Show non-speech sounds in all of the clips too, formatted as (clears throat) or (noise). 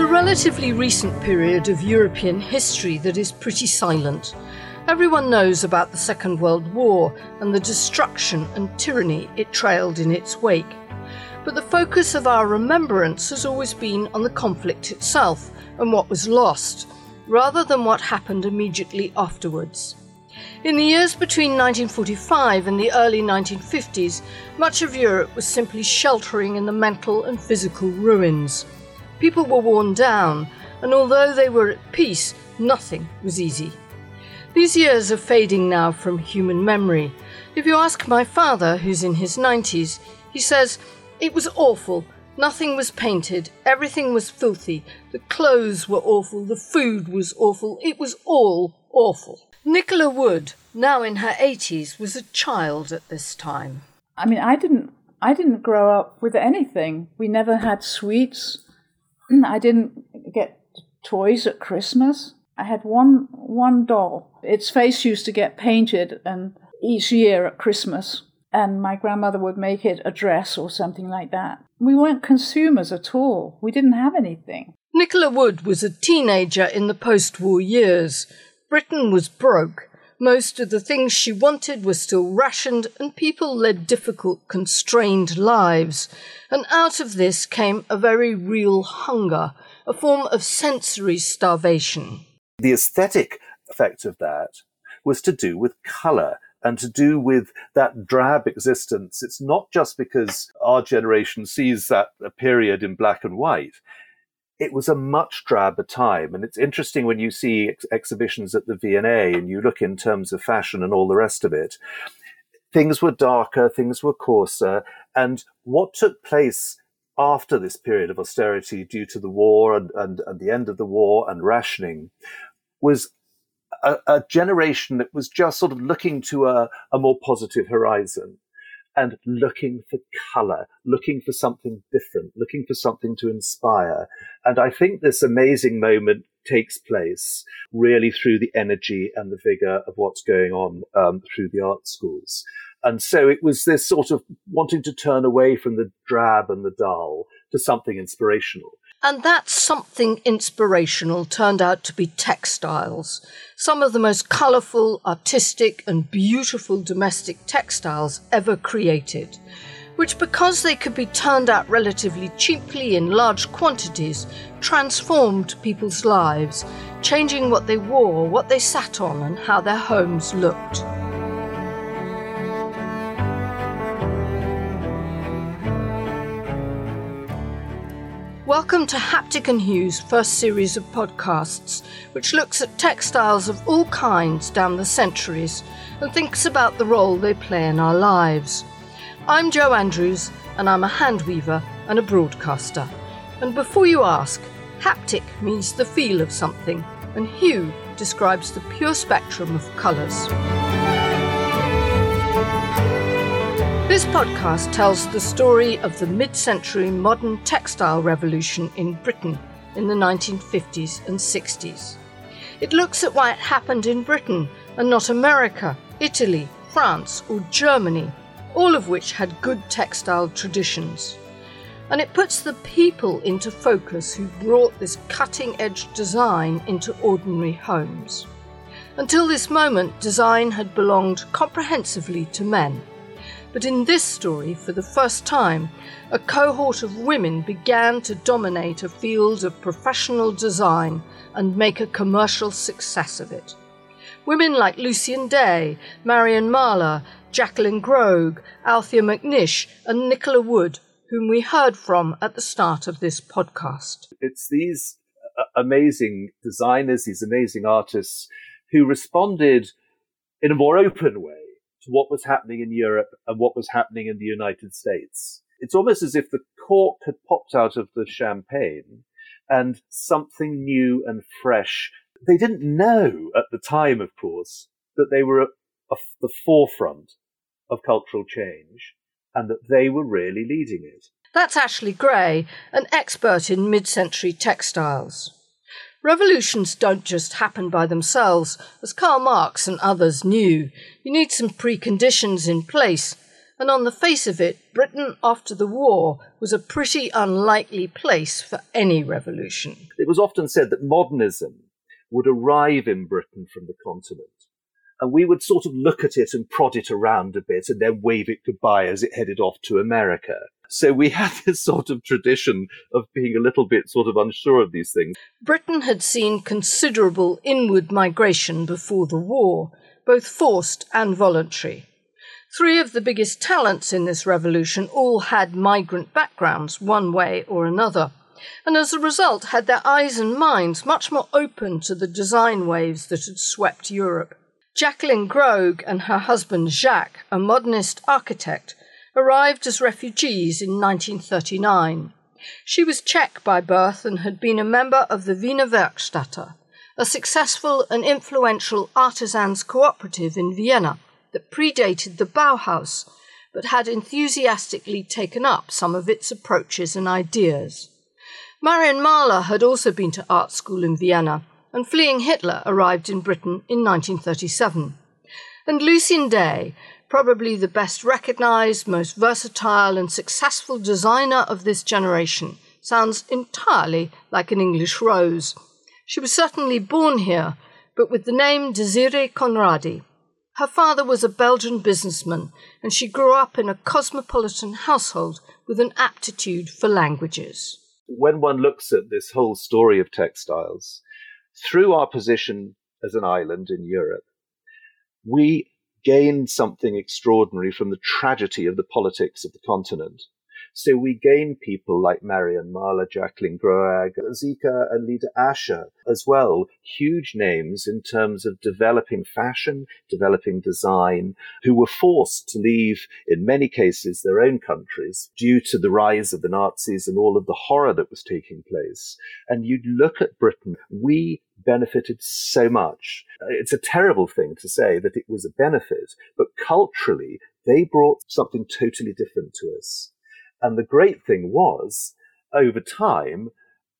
a relatively recent period of European history that is pretty silent. Everyone knows about the Second World War and the destruction and tyranny it trailed in its wake. But the focus of our remembrance has always been on the conflict itself and what was lost, rather than what happened immediately afterwards. In the years between 1945 and the early 1950s, much of Europe was simply sheltering in the mental and physical ruins. People were worn down, and although they were at peace, nothing was easy. These years are fading now from human memory. If you ask my father, who's in his 90s, he says, It was awful. Nothing was painted. Everything was filthy. The clothes were awful. The food was awful. It was all awful. Nicola Wood, now in her 80s, was a child at this time. I mean, I didn't I didn't grow up with anything. We never had sweets. (clears throat) I didn't get toys at Christmas. I had one one doll. Its face used to get painted and each year at Christmas and my grandmother would make it a dress or something like that. We weren't consumers at all. We didn't have anything. Nicola Wood was a teenager in the post war years. Britain was broke. Most of the things she wanted were still rationed, and people led difficult, constrained lives. And out of this came a very real hunger, a form of sensory starvation. The aesthetic effect of that was to do with colour and to do with that drab existence. It's not just because our generation sees that period in black and white it was a much drabber time. And it's interesting when you see ex- exhibitions at the V&A and you look in terms of fashion and all the rest of it. Things were darker, things were coarser. And what took place after this period of austerity due to the war and, and, and the end of the war and rationing was a, a, generation that was just sort of looking to a, a more positive horizon and looking for color, looking for something different, looking for something to inspire. And I think this amazing moment takes place really through the energy and the vigor of what's going on um, through the art schools. And so it was this sort of wanting to turn away from the drab and the dull to something inspirational. And that something inspirational turned out to be textiles. Some of the most colourful, artistic, and beautiful domestic textiles ever created, which, because they could be turned out relatively cheaply in large quantities, transformed people's lives, changing what they wore, what they sat on, and how their homes looked. Welcome to Haptic and Hue's first series of podcasts, which looks at textiles of all kinds down the centuries and thinks about the role they play in our lives. I'm Jo Andrews, and I'm a hand weaver and a broadcaster. And before you ask, haptic means the feel of something, and hue describes the pure spectrum of colours. This podcast tells the story of the mid century modern textile revolution in Britain in the 1950s and 60s. It looks at why it happened in Britain and not America, Italy, France, or Germany, all of which had good textile traditions. And it puts the people into focus who brought this cutting edge design into ordinary homes. Until this moment, design had belonged comprehensively to men. But in this story, for the first time, a cohort of women began to dominate a field of professional design and make a commercial success of it. Women like Lucienne Day, Marian Mahler, Jacqueline Groag, Althea McNish, and Nicola Wood, whom we heard from at the start of this podcast. It's these uh, amazing designers, these amazing artists who responded in a more open way to what was happening in Europe and what was happening in the United States. It's almost as if the cork had popped out of the champagne and something new and fresh. They didn't know at the time, of course, that they were at the forefront of cultural change and that they were really leading it. That's Ashley Gray, an expert in mid century textiles. Revolutions don't just happen by themselves, as Karl Marx and others knew. You need some preconditions in place, and on the face of it, Britain after the war was a pretty unlikely place for any revolution. It was often said that modernism would arrive in Britain from the continent. And we would sort of look at it and prod it around a bit and then wave it goodbye as it headed off to America. So we had (laughs) this sort of tradition of being a little bit sort of unsure of these things. Britain had seen considerable inward migration before the war, both forced and voluntary. Three of the biggest talents in this revolution all had migrant backgrounds, one way or another, and as a result had their eyes and minds much more open to the design waves that had swept Europe. Jacqueline Groag and her husband Jacques, a modernist architect, arrived as refugees in 1939. She was Czech by birth and had been a member of the Wiener Werkstätte, a successful and influential artisans cooperative in Vienna that predated the Bauhaus, but had enthusiastically taken up some of its approaches and ideas. Marian Mahler had also been to art school in Vienna, and fleeing Hitler arrived in Britain in 1937. And Lucienne Day, probably the best recognized, most versatile, and successful designer of this generation, sounds entirely like an English rose. She was certainly born here, but with the name Desiree Conradi. Her father was a Belgian businessman, and she grew up in a cosmopolitan household with an aptitude for languages. When one looks at this whole story of textiles, through our position as an island in Europe, we gained something extraordinary from the tragedy of the politics of the continent. So we gain people like Marian Mahler, Jacqueline Groag, Zika and Lida Ascher as well. Huge names in terms of developing fashion, developing design, who were forced to leave, in many cases, their own countries due to the rise of the Nazis and all of the horror that was taking place. And you'd look at Britain, we benefited so much. It's a terrible thing to say that it was a benefit, but culturally, they brought something totally different to us. And the great thing was, over time,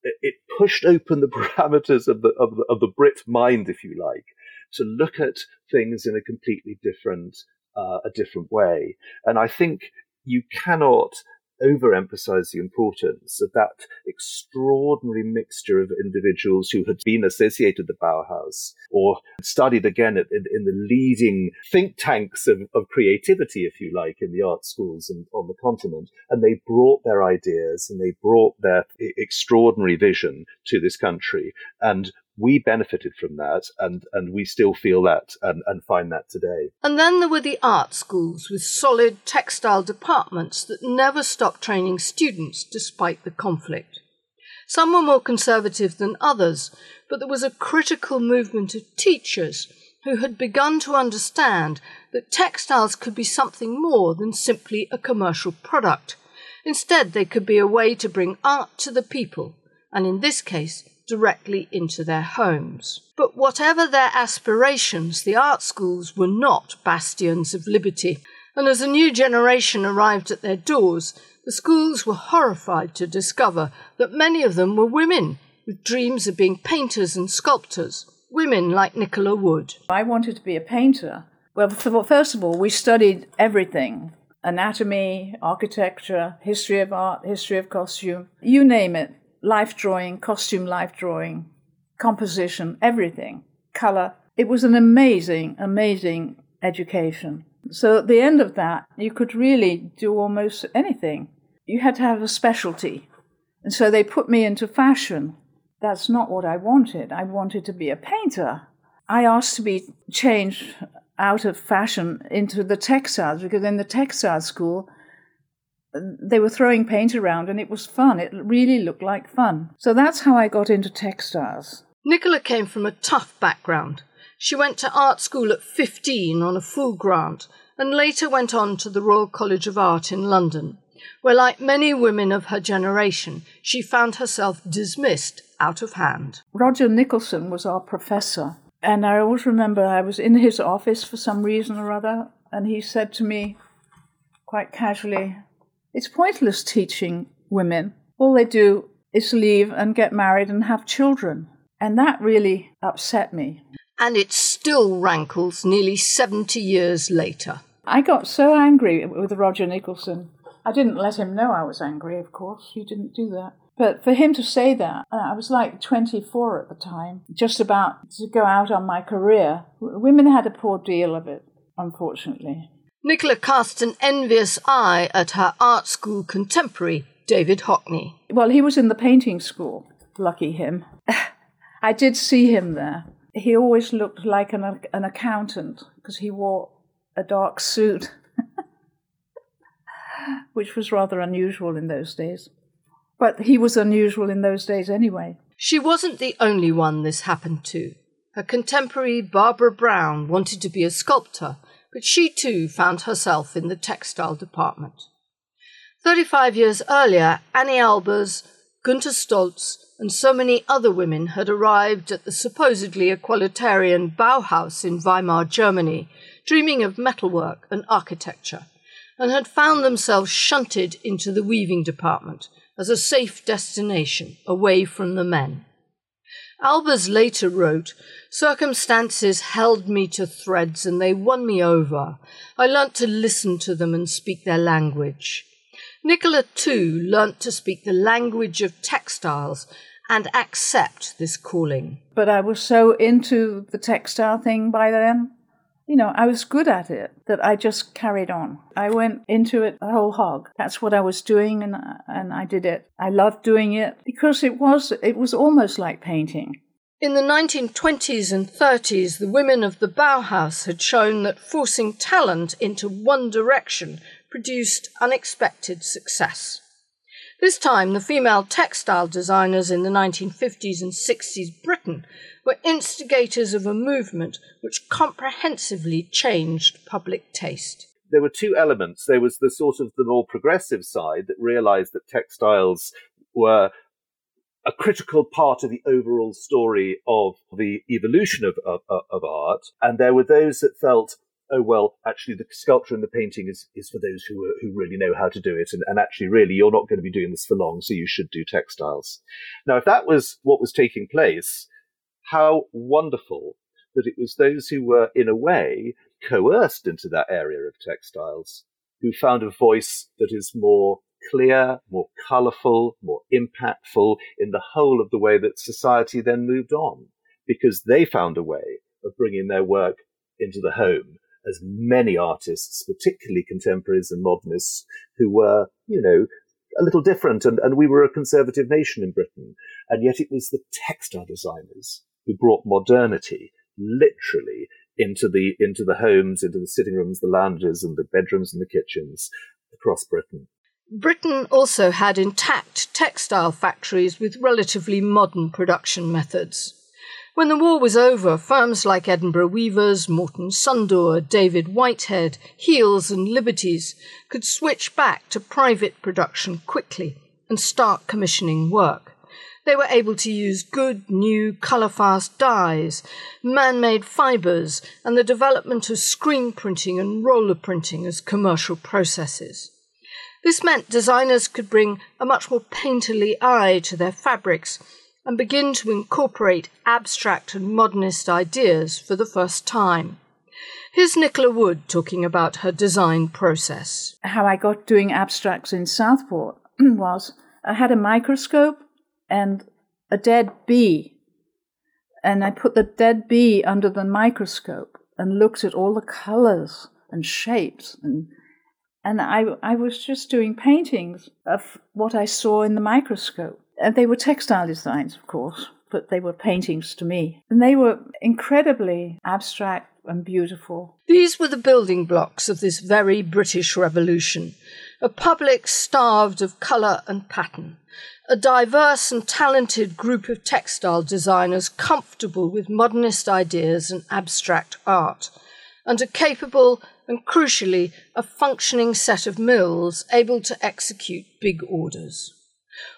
it pushed open the (laughs) parameters of the, of the, of the Brit mind, if you like, to look at things in a completely different, uh, a different way. And I think you cannot overemphasize the importance of that extraordinary mixture of individuals who had been associated with the Bauhaus or studied again in, in the leading think tanks of, of, creativity, if you like, in the art schools and on the continent. And they brought their ideas and they brought their extraordinary vision to this country. And we benefited from that and, and we still feel that and, and find that today. And then there were the art schools with solid textile departments that never stopped training students despite the conflict. Some were more conservative than others, but there was a critical movement of teachers who had begun to understand that textiles could be something more than simply a commercial product. Instead, they could be a way to bring art to the people, and in this case, directly into their homes. But whatever their aspirations, the art schools were not bastions of liberty. And as a new generation arrived at their doors, the schools were horrified to discover that many of them were women with dreams of being painters and sculptors, women like Nicola Wood. I wanted to be a painter. Well, first of all, we studied everything anatomy, architecture, history of art, history of costume, you name it life drawing, costume life drawing, composition, everything, color. It was an amazing, amazing education. So at the end of that, you could really do almost anything. You had to have a specialty. And so they put me into fashion. That's not what I wanted. I wanted to be a painter. I asked to be changed out of fashion into the textiles because in the textile school, they were throwing paint around and it was fun. It really looked like fun. So that's how I got into textiles. Nicola came from a tough background. She went to art school at 15 on a full grant and later went on to the Royal College of Art in London, where, like many women of her generation, she found herself dismissed out of hand. Roger Nicholson was our professor, and I always remember I was in his office for some reason or other, and he said to me quite casually, it's pointless teaching women. All they do is leave and get married and have children. And that really upset me. And it still rankles nearly 70 years later. I got so angry with Roger Nicholson. I didn't let him know I was angry, of course. He didn't do that. But for him to say that, uh, I was like 24 at the time, just about to go out on my career. Women had a poor deal of it, unfortunately. Nicola cast an envious eye at her art school contemporary, David Hockney. Well, he was in the painting school. Lucky him. (sighs) I did see him there. He always looked like an, an accountant because he wore a dark suit, (laughs) which was rather unusual in those days. But he was unusual in those days anyway. She wasn't the only one this happened to. Her contemporary Barbara Brown wanted to be a sculptor, but she too found herself in the textile department. Thirty-five years earlier, Anni Albers, Gunta Stölzl, and so many other women had arrived at the supposedly equalitarian Bauhaus in Weimar, Germany, dreaming of metalwork and architecture, and had found themselves shunted into the weaving department as a safe destination away from the men. Albers later wrote, Circumstances held me to threads and they won me over. I learnt to listen to them and speak their language. Nicola, too, learnt to speak the language of textiles and accept this calling. But I was so into the textile thing by then you know, I was good at it that I just carried on. I went into it a whole hog. That's what I was doing and and I did it. I loved doing it because it was it was almost like painting. In the 1920s and 30s, the women of the Bauhaus had shown that forcing talent into one direction produced unexpected success. This time, the female textile designers in the 1950s and 60s Britain were instigators of a movement which comprehensively changed public taste. There were two elements. There was the sort of the more progressive side that realized that textiles were a critical part of the overall story of the evolution of, of, of art. And there were those that felt oh well, actually the sculpture and the painting is, is for those who who really know how to do it, and, and actually really you're not going to be doing this for long, so you should do textiles. Now, if that was what was taking place, how wonderful that it was those who were in a way coerced into that area of textiles who found a voice that is more clear, more colourful, more impactful in the whole of the way that society then moved on, because they found a way of bringing their work into the home as many artists, particularly contemporaries and modernists, who were, you know, a little different. And, and we were a conservative nation in Britain. And yet it was the textile designers who brought modernity literally into the, into the homes, into the sitting rooms, the lounges and the bedrooms and the kitchens across Britain. Britain also had intact textile factories with relatively modern production methods. When the war was over, firms like Edinburgh Weavers, Morton Sundour, David Whitehead, Heal's, and Liberties could switch back to private production quickly and start commissioning work. They were able to use good, new, colour fast dyes, man made fibres, and the development of screen printing and roller printing as commercial processes. This meant designers could bring a much more painterly eye to their fabrics and begin to incorporate abstract and modernist ideas for the first time. Here's Nicola Wood talking about her design process. How I got doing abstracts in Southport (clears throat) was I had a microscope and a dead bee. And I put the dead bee under the microscope and looked at all the colors and shapes and and I, I was just doing paintings of what I saw in the microscope. And they were textile designs, of course, but they were paintings to me. And they were incredibly abstract and beautiful. These were the building blocks of this very British Revolution a public starved of colour and pattern, a diverse and talented group of textile designers comfortable with modernist ideas and abstract art, and a capable and crucially a functioning set of mills able to execute big orders.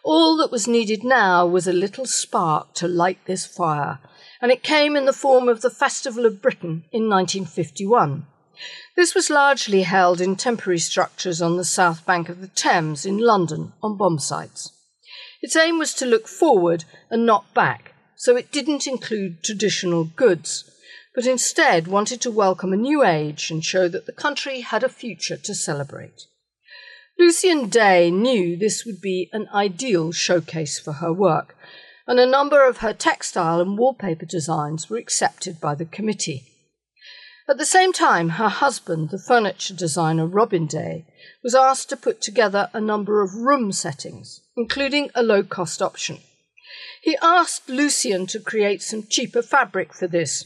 All that was needed now was a little spark to light this fire, and it came in the form of the Festival of Britain in 1951. This was largely held in temporary structures on the south bank of the Thames in London on bomb sites. Its aim was to look forward and not back, so it didn't include traditional goods. but instead wanted to welcome a new age and show that the country had a future to celebrate. Lucienne Day knew this would be an ideal showcase for her work, and a number of her textile and wallpaper designs were accepted by the committee. At the same time, her husband, the furniture designer Robin Day, was asked to put together a number of room settings, including a low cost option. He asked Lucienne to create some cheaper fabric for this,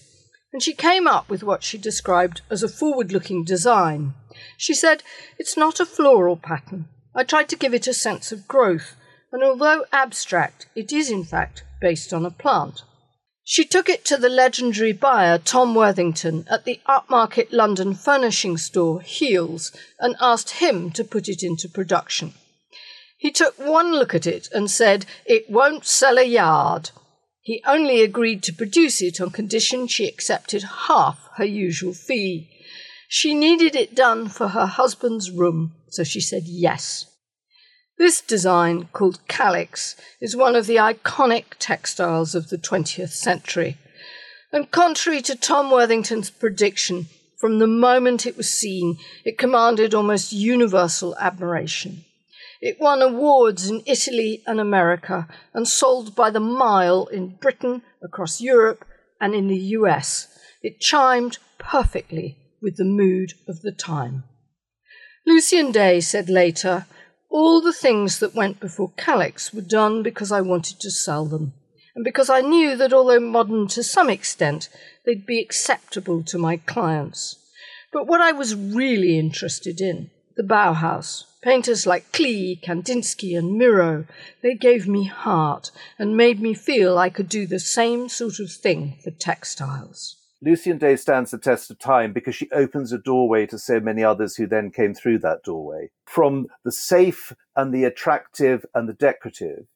and she came up with what she described as a forward looking design. She said, It's not a floral pattern. I tried to give it a sense of growth, and although abstract, it is in fact based on a plant. She took it to the legendary buyer Tom Worthington at the upmarket London furnishing store Heal's and asked him to put it into production. He took one look at it and said, It won't sell a yard. He only agreed to produce it on condition she accepted half her usual fee. She needed it done for her husband's room, so she said yes. This design, called Calyx, is one of the iconic textiles of the 20th century. And contrary to Tom Worthington's prediction, from the moment it was seen, it commanded almost universal admiration. It won awards in Italy and America and sold by the mile in Britain, across Europe, and in the US. It chimed perfectly with the mood of the time. Lucienne Day said later, All the things that went before Calyx were done because I wanted to sell them, and because I knew that although modern to some extent, they'd be acceptable to my clients. But what I was really interested in, the Bauhaus, Painters like Klee, Kandinsky, and Miro, they gave me heart and made me feel I could do the same sort of thing for textiles. Lucienne Day stands the test of time because she opens a doorway to so many others who then came through that doorway. From the safe and the attractive and the decorative,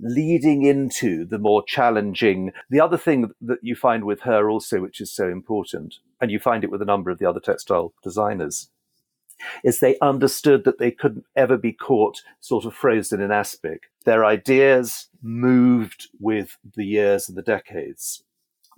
leading into the more challenging. The other thing that you find with her also, which is so important, and you find it with a number of the other textile designers, is they understood that they couldn't ever be caught sort of frozen in aspic. Their ideas moved with the years and the decades.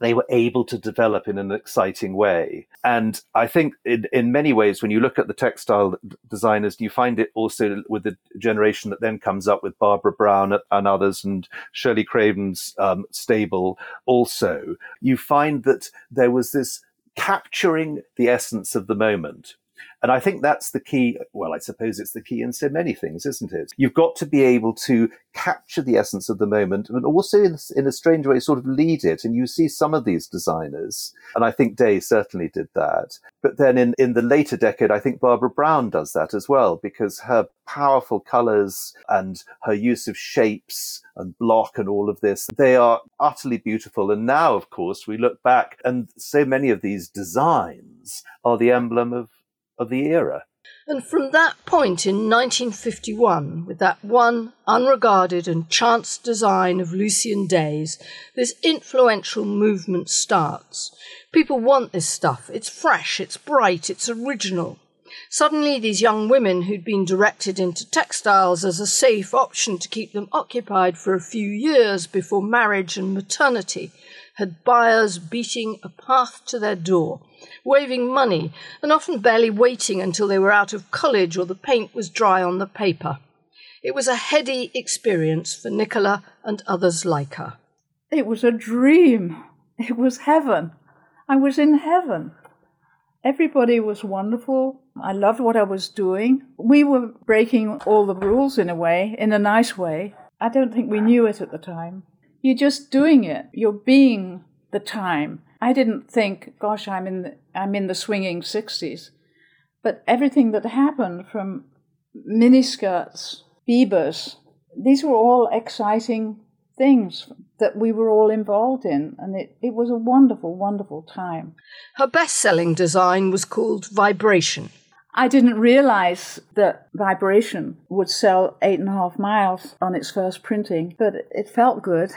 They were able to develop in an exciting way. And I think in, in many ways, when you look at the textile designers, you find it also with the generation that then comes up with Barbara Brown and others and Shirley Craven's um, stable also, you find that there was this capturing the essence of the moment and I think that's the key. Well, I suppose it's the key in so many things, isn't it? You've got to be able to capture the essence of the moment, but also in, in a strange way, sort of lead it. And you see some of these designers, and I think Day certainly did that. But then in, in the later decade, I think Barbara Brown does that as well, because her powerful colors and her use of shapes and block and all of this, they are utterly beautiful. And now, of course, we look back and so many of these designs are the emblem of of the era. And from that point in 1951, with that one unregarded and chance design of Lucienne Days, this influential movement starts. People want this stuff. It's fresh, it's bright, it's original. Suddenly, these young women who'd been directed into textiles as a safe option to keep them occupied for a few years before marriage and maternity had buyers beating a path to their door waving money, and often barely waiting until they were out of college or the paint was dry on the paper. It was a heady experience for Nicola and others like her. It was a dream. It was heaven. I was in heaven. Everybody was wonderful. I loved what I was doing. We were breaking all the rules in a way, in a nice way. I don't think we knew it at the time. You're just doing it. You're being the time. I didn't think, gosh, I'm in the, I'm in the swinging 60s. But everything that happened from miniskirts, Biebers, these were all exciting things that we were all involved in. And it, it was a wonderful, wonderful time. Her best selling design was called Vibration. I didn't realize that Vibration would sell eight and a half miles on its first printing, but it felt good.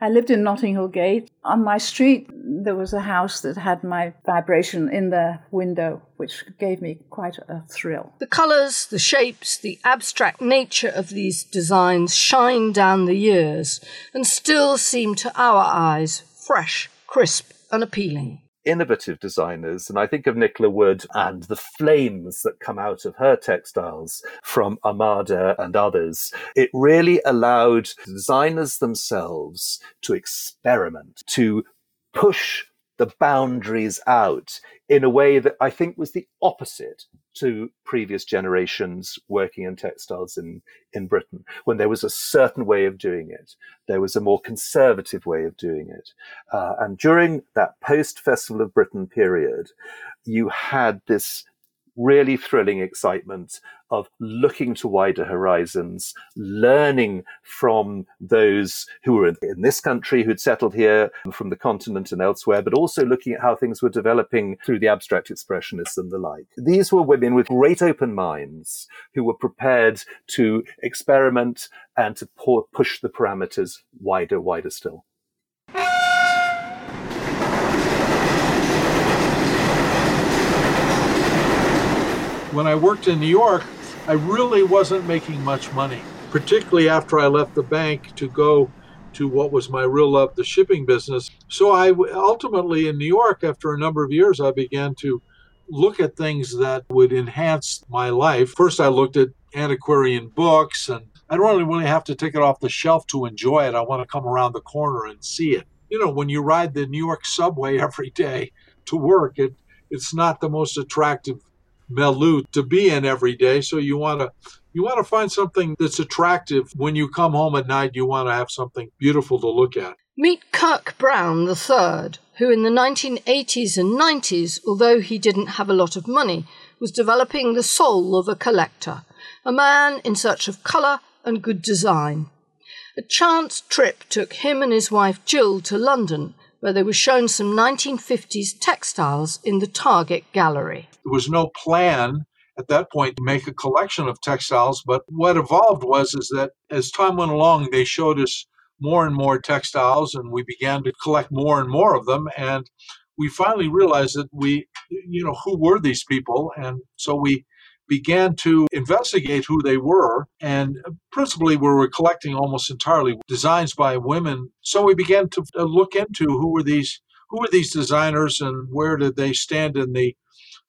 I lived in Notting Hill Gate. On my street, there was a house that had my vibration in the window, which gave me quite a thrill. The colours, the shapes, the abstract nature of these designs shine down the years and still seem to our eyes fresh, crisp, and appealing. Innovative designers. And I think of Nicola Wood and the flames that come out of her textiles from Armada and others. It really allowed designers themselves to experiment, to push the boundaries out in a way that I think was the opposite to previous generations working in textiles in, in Britain, when there was a certain way of doing it. There was a more conservative way of doing it. Uh, and during that post Festival of Britain period, you had this really thrilling excitement of looking to wider horizons, learning from those who were in this country who'd settled here from the continent and elsewhere, but also looking at how things were developing through the abstract expressionists and the like. These were women with great open minds who were prepared to experiment and to push the parameters wider, wider still. When I worked in New York, I really wasn't making much money, particularly after I left the bank to go to what was my real love, the shipping business. So I ultimately in New York, after a number of years, I began to look at things that would enhance my life. First, I looked at antiquarian books, and I don't really, really have to take it off the shelf to enjoy it. I want to come around the corner and see it. You know, when you ride the New York subway (laughs) every day to work, it it's not the most attractive milieu to be in every day. So you want to you want to find something that's attractive when you come home at night. You want to have something beautiful to look at. Meet Kirk Brown III, who in the 1980s and 90s, although he didn't have a lot of money, was developing the soul of a collector, a man in search of colour and good design. A chance trip took him and his wife Jill to London, where they were shown some 1950s textiles in the Target Gallery. There was no plan at that point to make a collection of textiles, but what evolved was is that as time went along, they showed us more and more textiles, and we began to collect more and more of them, and we finally realized that we, you know, who were these people, and so we began to investigate who they were. And principally, we were collecting almost entirely designs by women. So we began to uh, look into who were these who were these designers and where did they stand in the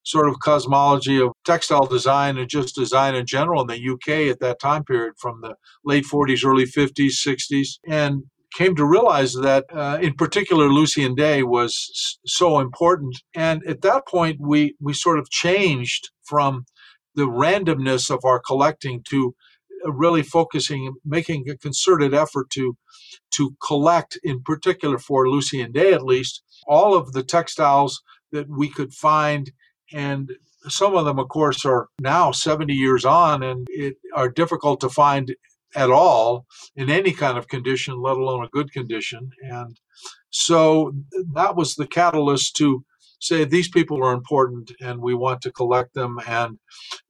sort of cosmology of textile design and just design in general in the UK at that time period from the late 40s, early 50s, 60s. And came to realize that, uh, in particular, Lucienne Day was so important. And at that point, we we sort of changed from the randomness of our collecting to uh, really focusing, making a concerted effort to to collect, in particular for Lucienne Day at least, all of the textiles that we could find, and some of them, of course, are now 70 years on and it, are difficult to find at all in any kind of condition, let alone a good condition. And so that was the catalyst to say these people are important and we want to collect them. And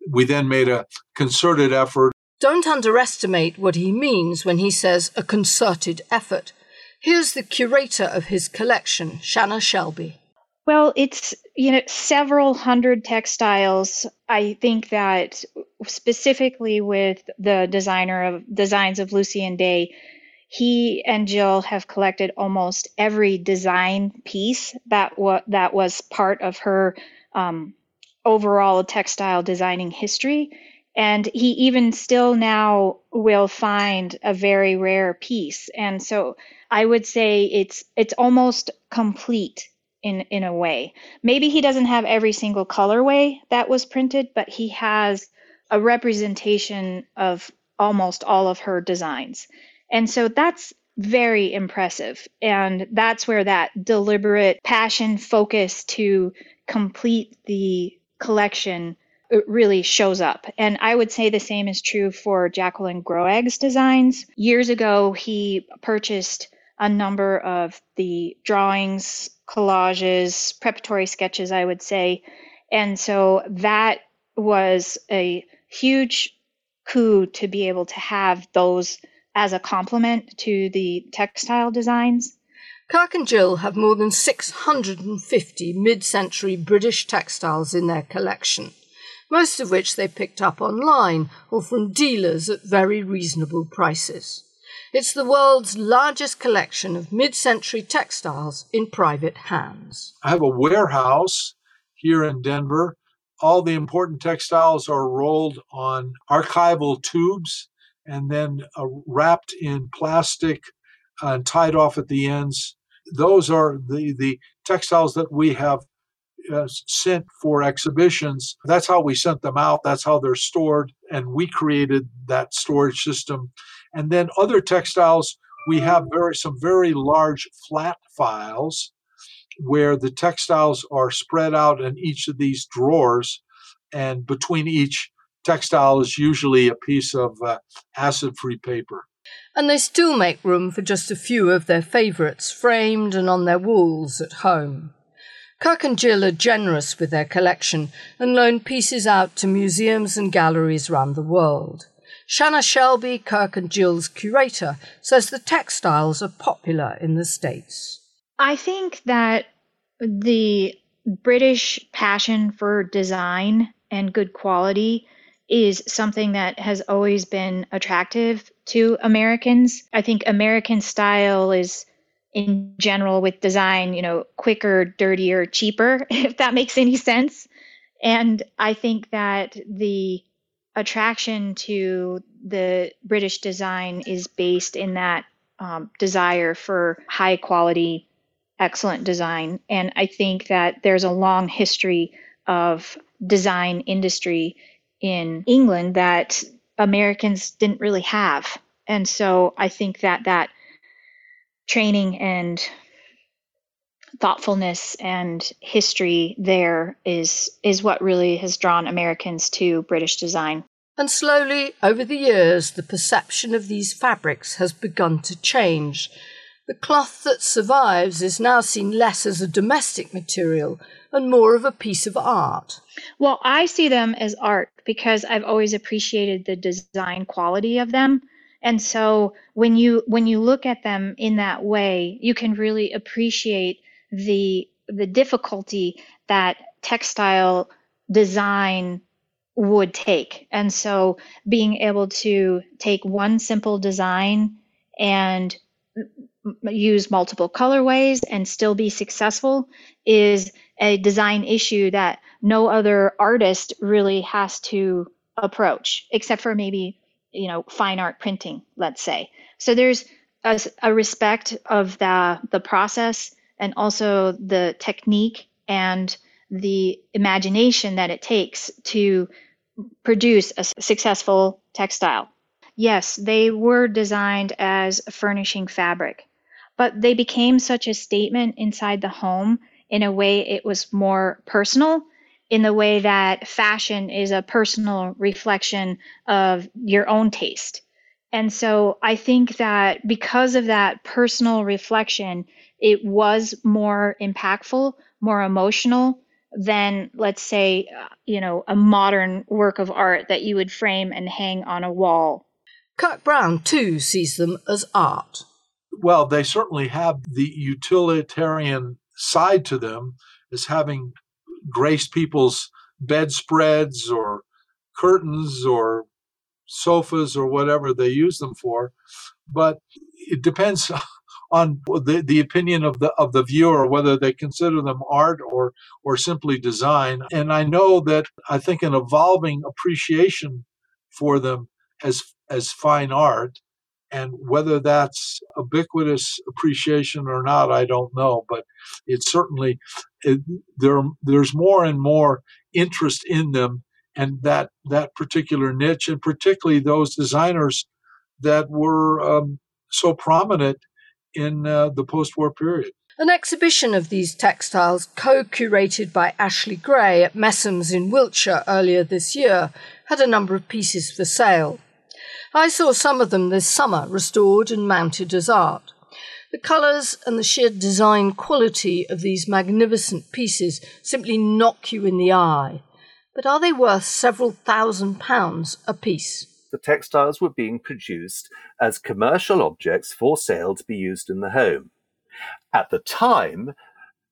we then made a concerted effort. Don't underestimate what he means when he says a concerted effort. Here's the curator of his collection, Shanna Shelby. Well, it's you know several hundred textiles. I think that specifically with the designer of designs of Lucienne Day, he and Jill have collected almost every design piece that wa- that was part of her um, overall textile designing history. And he even still now will find a very rare piece. And so I would say it's it's almost complete in in a way. Maybe he doesn't have every single colorway that was printed, but he has a representation of almost all of her designs. And so that's very impressive. And that's where that deliberate passion focus to complete the collection uh, really shows up. And I would say the same is true for Jacqueline Groag's designs. Years ago, he purchased a number of the drawings, collages, preparatory sketches, I would say. And so that was a huge coup to be able to have those as a complement to the textile designs. Kirk and Jill have more than 650 mid century British textiles in their collection, most of which they picked up online or from dealers at very reasonable prices. It's the world's largest collection of mid century textiles in private hands. I have a warehouse here in Denver. All the important textiles are rolled on archival tubes and then uh, wrapped in plastic and tied off at the ends. Those are the, the textiles that we have uh, sent for exhibitions. That's how we sent them out. That's how they're stored. And we created that storage system. And then other textiles, we have very some very large flat files where the textiles are spread out in each of these drawers. And between each textile is usually a piece of uh, acid free paper. And they still make room for just a few of their favourites framed and on their walls at home. Kirk and Jill are generous with their collection and loan pieces out to museums and galleries around the world. Shanna Shelby, Kirk and Jill's curator, says the textiles are popular in the States. I think that the British passion for design and good quality is something that has always been attractive to Americans. I think American style is in general with design, you know, quicker, dirtier, cheaper, (laughs) if that makes any sense. And I think that the attraction to the British design is based in that um, desire for high quality, excellent design. And I think that there's a long history of design industry in England that Americans didn't really have. And so I think that that training and thoughtfulness and history there is is what really has drawn Americans to British design. And slowly, over the years, the perception of these fabrics has begun to change. The cloth that survives is now seen less as a domestic material and more of a piece of art. Well, I see them as art because I've always appreciated the design quality of them. And so when you when you look at them in that way, you can really appreciate the the difficulty that textile design would take. And so being able to take one simple design and use multiple colorways and still be successful is a design issue that no other artist really has to approach except for maybe you know fine art printing let's say so there's a, a respect of the the process and also the technique and the imagination that it takes to produce a successful textile. Yes, they were designed as furnishing fabric, but they became such a statement inside the home in a way it was more personal in the way that fashion is a personal reflection of your own taste. And so I think that because of that personal reflection, it was more impactful, more emotional than, let's say, uh, you know, a modern work of art that you would frame and hang on a wall. Kirk Brown, too, sees them as art. Well, they certainly have the utilitarian side to them as having graced people's bedspreads or curtains or sofas or whatever they use them for. But it depends (laughs) on the, the opinion of the of the viewer whether they consider them art or or simply design. And I know that I think an evolving appreciation for them as as fine art and whether that's ubiquitous appreciation or not, I don't know. But it's certainly it, there. There's more and more interest in them, and that that particular niche, and particularly those designers that were um, so prominent in uh, the post-war period. An exhibition of these textiles, co curated by Ashley Gray at Messums in Wiltshire earlier this year, had a number of pieces for sale. I saw some of them this summer restored and mounted as art. The colours and the sheer design quality of these magnificent pieces simply knock you in the eye. But are they worth several thousand pounds a piece? The textiles were being produced as commercial objects for sale to be used in the home. At the time,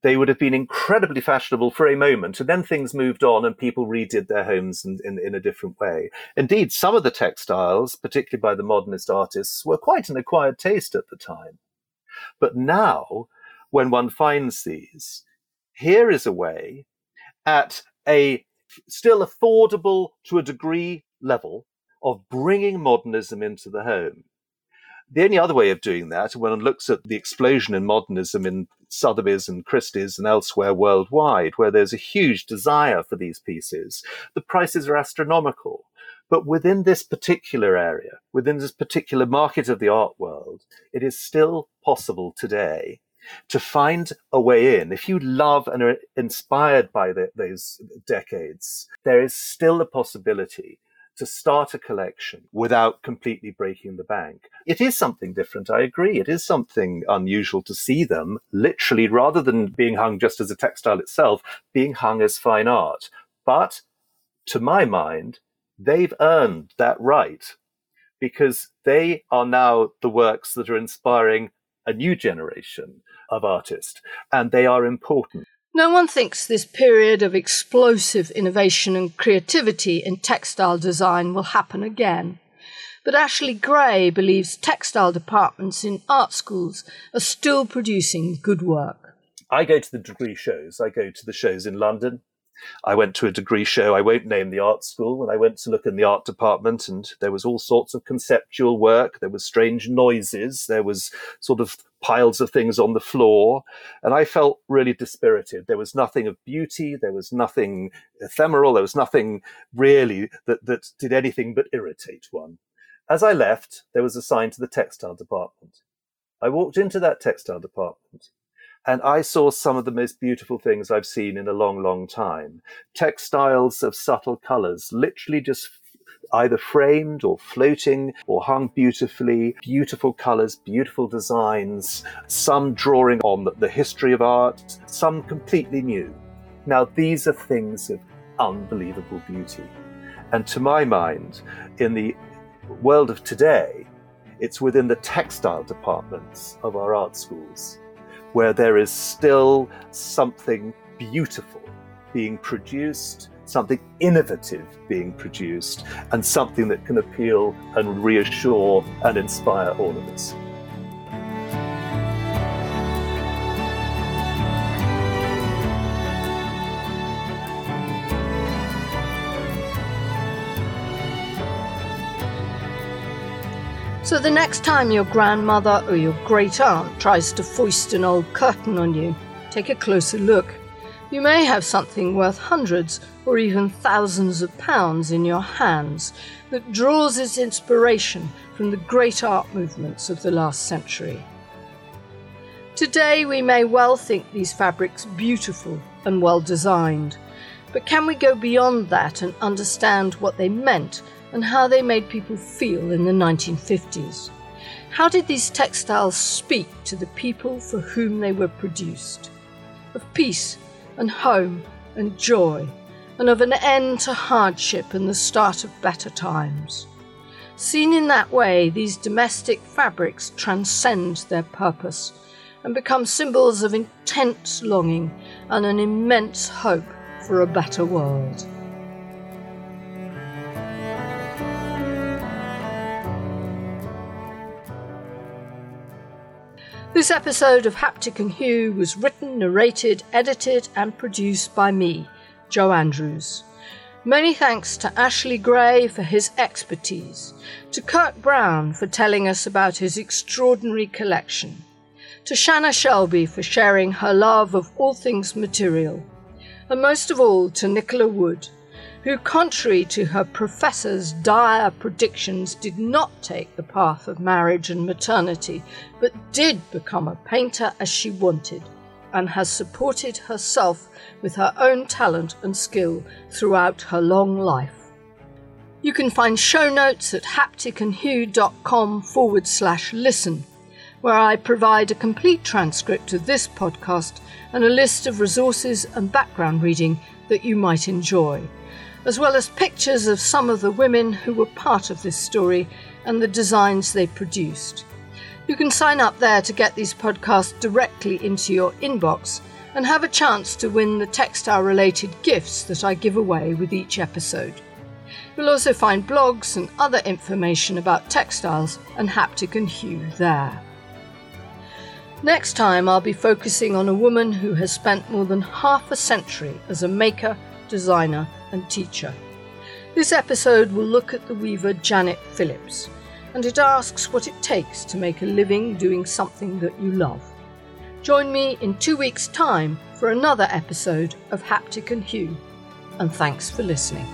they would have been incredibly fashionable for a moment, and then things moved on and people redid their homes in, in, in, a different way. Indeed, some of the textiles, particularly by the modernist artists, were quite an acquired taste at the time. But now, when one finds these, here is a way at a still affordable to a degree level of bringing modernism into the home. The only other way of doing that, when one looks at the explosion in modernism in Sotheby's and Christie's and elsewhere worldwide, where there's a huge desire for these pieces, the prices are astronomical. But within this particular area, within this particular market of the art world, it is still possible today to find a way in. If you love and are inspired by the, those decades, there is still a possibility to start a collection without completely breaking the bank. It is something different, I agree. It is something unusual to see them literally, rather than being hung just as a textile itself, being hung as fine art. But to my mind, they've earned that right because they are now the works that are inspiring a new generation of artists, and they are important. No one thinks this period of explosive innovation and creativity in textile design will happen again. But Ashley Gray believes textile departments in art schools are still producing good work. I go to the degree shows. I go to the shows in London, I went to a degree show. I won't name the art school. And I went to look in the art department, and there was all sorts of conceptual work. There was strange noises. There was sort of piles of things on the floor. And I felt really dispirited. There was nothing of beauty. There was nothing ephemeral. There was nothing really that, that did anything but irritate one. As I left, there was a sign to the textile department. I walked into that textile department and I saw some of the most beautiful things I've seen in a long, long time. Textiles of subtle colors, literally just either framed or floating or hung beautifully, beautiful colors, beautiful designs, some drawing on the history of art, some completely new. Now, these are things of unbelievable beauty. And to my mind, in the world of today, it's within the textile departments of our art schools where there is still something beautiful being produced, something innovative being produced, and something that can appeal and reassure and inspire all of us. So the next time your grandmother or your great aunt tries to foist an old curtain on you, take a closer look. You may have something worth hundreds or even thousands of pounds in your hands that draws its inspiration from the great art movements of the last century. Today, we may well think these fabrics beautiful and well designed, but can we go beyond that and understand what they meant and how they made people feel in the 1950s. How did these textiles speak to the people for whom they were produced? Of peace and home and joy, and of an end to hardship and the start of better times. Seen in that way, these domestic fabrics transcend their purpose and become symbols of intense longing and an immense hope for a better world. This episode of Haptic and Hue was written, narrated, edited, and produced by me, Jo Andrews. Many thanks to Ashley Gray for his expertise, to Kirk Brown for telling us about his extraordinary collection, to Shanna Shelby for sharing her love of all things material, and most of all to Nicola Wood who, contrary to her professor's dire predictions, did not take the path of marriage and maternity, but did become a painter as she wanted, and has supported herself with her own talent and skill throughout her long life. You can find show notes at hapticandhue.com forward slash listen, where I provide a complete transcript of this podcast and a list of resources and background reading that you might enjoy as well as pictures of some of the women who were part of this story and the designs they produced. You can sign up there to get these podcasts directly into your inbox, and have a chance to win the textile related gifts that I give away with each episode. You'll also find blogs and other information about textiles and Haptic and Hue there. Next time, I'll be focusing on a woman who has spent more than half a century as a maker, designer, and teacher. This episode will look at the weaver Janet Phillips, and it asks what it takes to make a living doing something that you love. Join me in two weeks' time for another episode of Haptic and Hue, and thanks for listening.